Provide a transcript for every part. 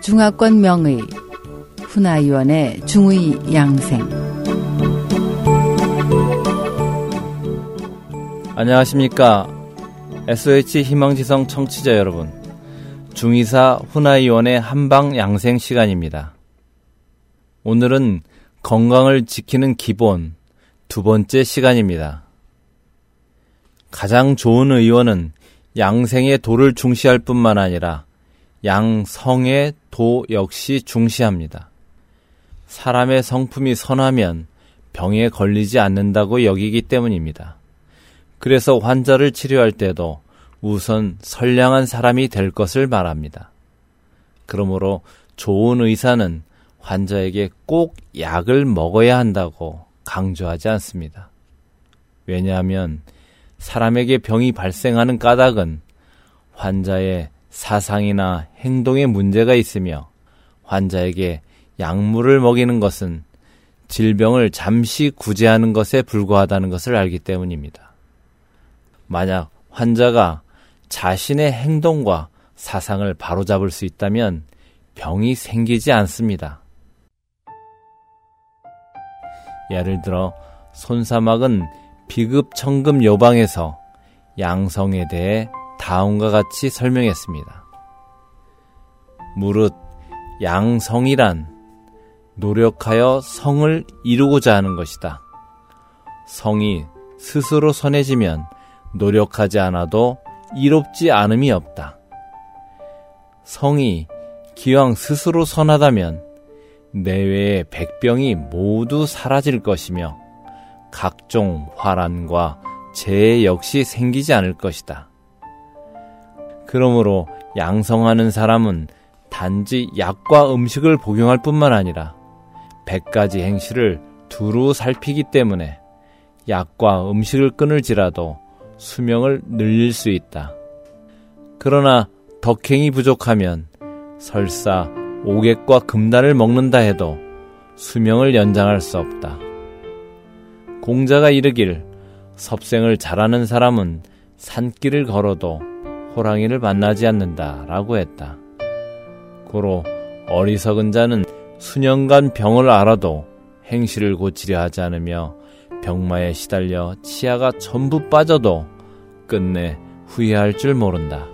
중화권 명의 훈아위원의 중의 양생. 안녕하십니까. SOH 희망지성 청취자 여러분. 중의사 훈아위원의 한방 양생 시간입니다. 오늘은 건강을 지키는 기본 두 번째 시간입니다. 가장 좋은 의원은 양생의 도를 중시할 뿐만 아니라 양성의 도 역시 중시합니다. 사람의 성품이 선하면 병에 걸리지 않는다고 여기기 때문입니다. 그래서 환자를 치료할 때도 우선 선량한 사람이 될 것을 말합니다. 그러므로 좋은 의사는 환자에게 꼭 약을 먹어야 한다고 강조하지 않습니다. 왜냐하면 사람에게 병이 발생하는 까닭은 환자의 사상이나 행동에 문제가 있으며 환자에게 약물을 먹이는 것은 질병을 잠시 구제하는 것에 불과하다는 것을 알기 때문입니다. 만약 환자가 자신의 행동과 사상을 바로잡을 수 있다면 병이 생기지 않습니다. 예를 들어 손사막은 비급 청금 요방에서 양성에 대해 다음과 같이 설명했습니다. 무릇 양성이란 노력하여 성을 이루고자 하는 것이다. 성이 스스로 선해지면 노력하지 않아도 이롭지 않음이 없다. 성이 기왕 스스로 선하다면 내외의 백병이 모두 사라질 것이며 각종 화란과 재해 역시 생기지 않을 것이다. 그러므로 양성하는 사람은 단지 약과 음식을 복용할 뿐만 아니라 100가지 행실을 두루 살피기 때문에 약과 음식을 끊을지라도 수명을 늘릴 수 있다. 그러나 덕행이 부족하면 설사 오객과 금단을 먹는다 해도 수명을 연장할 수 없다. 공자가 이르길 섭생을 잘하는 사람은 산길을 걸어도 호랑이를 만나지 않는다 라고 했다. 고로 어리석은 자는 수년간 병을 알아도 행실을 고치려 하지 않으며 병마에 시달려 치아가 전부 빠져도 끝내 후회할 줄 모른다.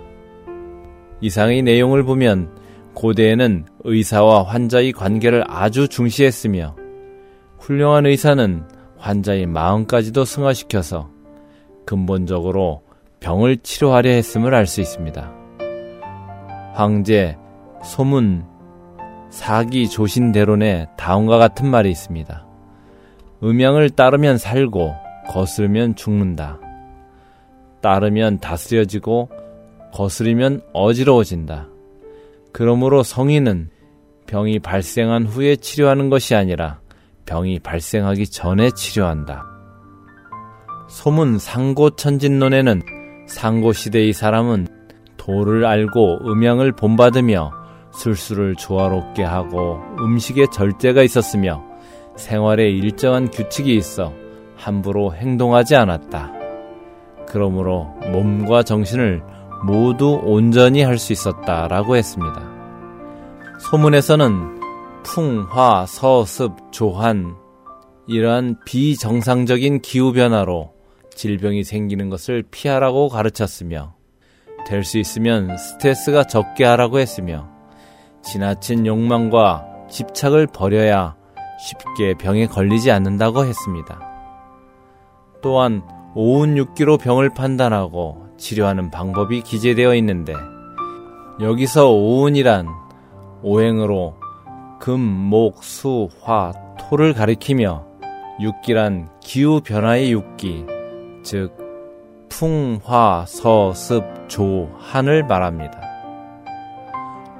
이상의 내용을 보면 고대에는 의사와 환자의 관계를 아주 중시했으며 훌륭한 의사는 환자의 마음까지도 승화시켜서 근본적으로 병을 치료하려 했음을 알 수 있습니다. 황제, 소문, 사기 조신대론에 다음과 같은 말이 있습니다. 음양을 따르면 살고 거스르면 죽는다. 따르면 다스려지고 거스르면 어지러워진다. 그러므로 성인은 병이 발생한 후에 치료하는 것이 아니라 병이 발생하기 전에 치료한다. 소문 상고천진론에는 상고시대의 사람은 도를 알고 음양을 본받으며 술수를 조화롭게 하고 음식에 절제가 있었으며 생활에 일정한 규칙이 있어 함부로 행동하지 않았다. 그러므로 몸과 정신을 모두 온전히 할 수 있었다라고 했습니다. 소문에서는 풍, 화, 서, 습, 조한 이러한 비정상적인 기후 변화로 질병이 생기는 것을 피하라고 가르쳤으며 될 수 있으면 스트레스가 적게 하라고 했으며 지나친 욕망과 집착을 버려야 쉽게 병에 걸리지 않는다고 했습니다. 또한 오운 육기로 병을 판단하고 치료하는 방법이 기재되어 있는데 여기서 오운이란 오행으로 금, 목, 수, 화, 토를 가리키며 육기란 기후 변화의 육기, 즉 풍, 화, 서, 습, 조, 한을 말합니다.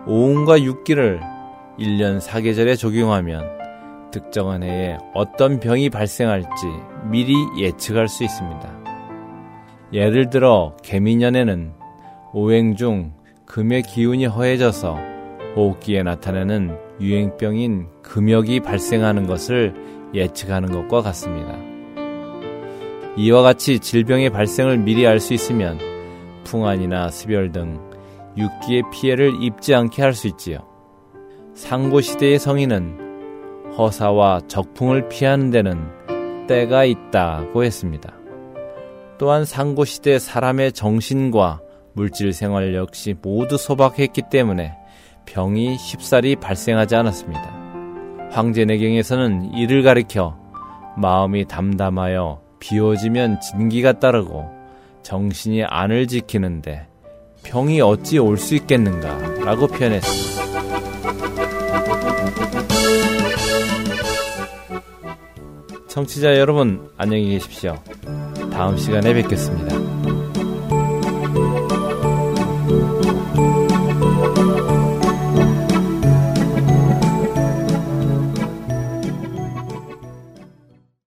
오운과 육기를 1년 4계절에 적용하면 특정한 해에 어떤 병이 발생할지 미리 예측할 수 있습니다. 예를 들어 개미년에는 오행 중 금의 기운이 허해져서 호흡기에 나타나는 유행병인 금역이 발생하는 것을 예측하는 것과 같습니다. 이와 같이 질병의 발생을 미리 알 수 있으면 풍한이나 습열 등 육기의 피해를 입지 않게 할 수 있지요. 상고 시대의 성인은 허사와 적풍을 피하는 데는 때가 있다고 했습니다. 또한 상고 시대 사람의 정신과 물질 생활 역시 모두 소박했기 때문에 병이 쉽사리 발생하지 않았습니다. 황제내경에서는 이를 가리켜 마음이 담담하여 비워지면 진기가 따르고 정신이 안을 지키는데 병이 어찌 올 수 있겠는가 라고 표현했습니다. 청취자 여러분 안녕히 계십시오. 다음 시간에 뵙겠습니다.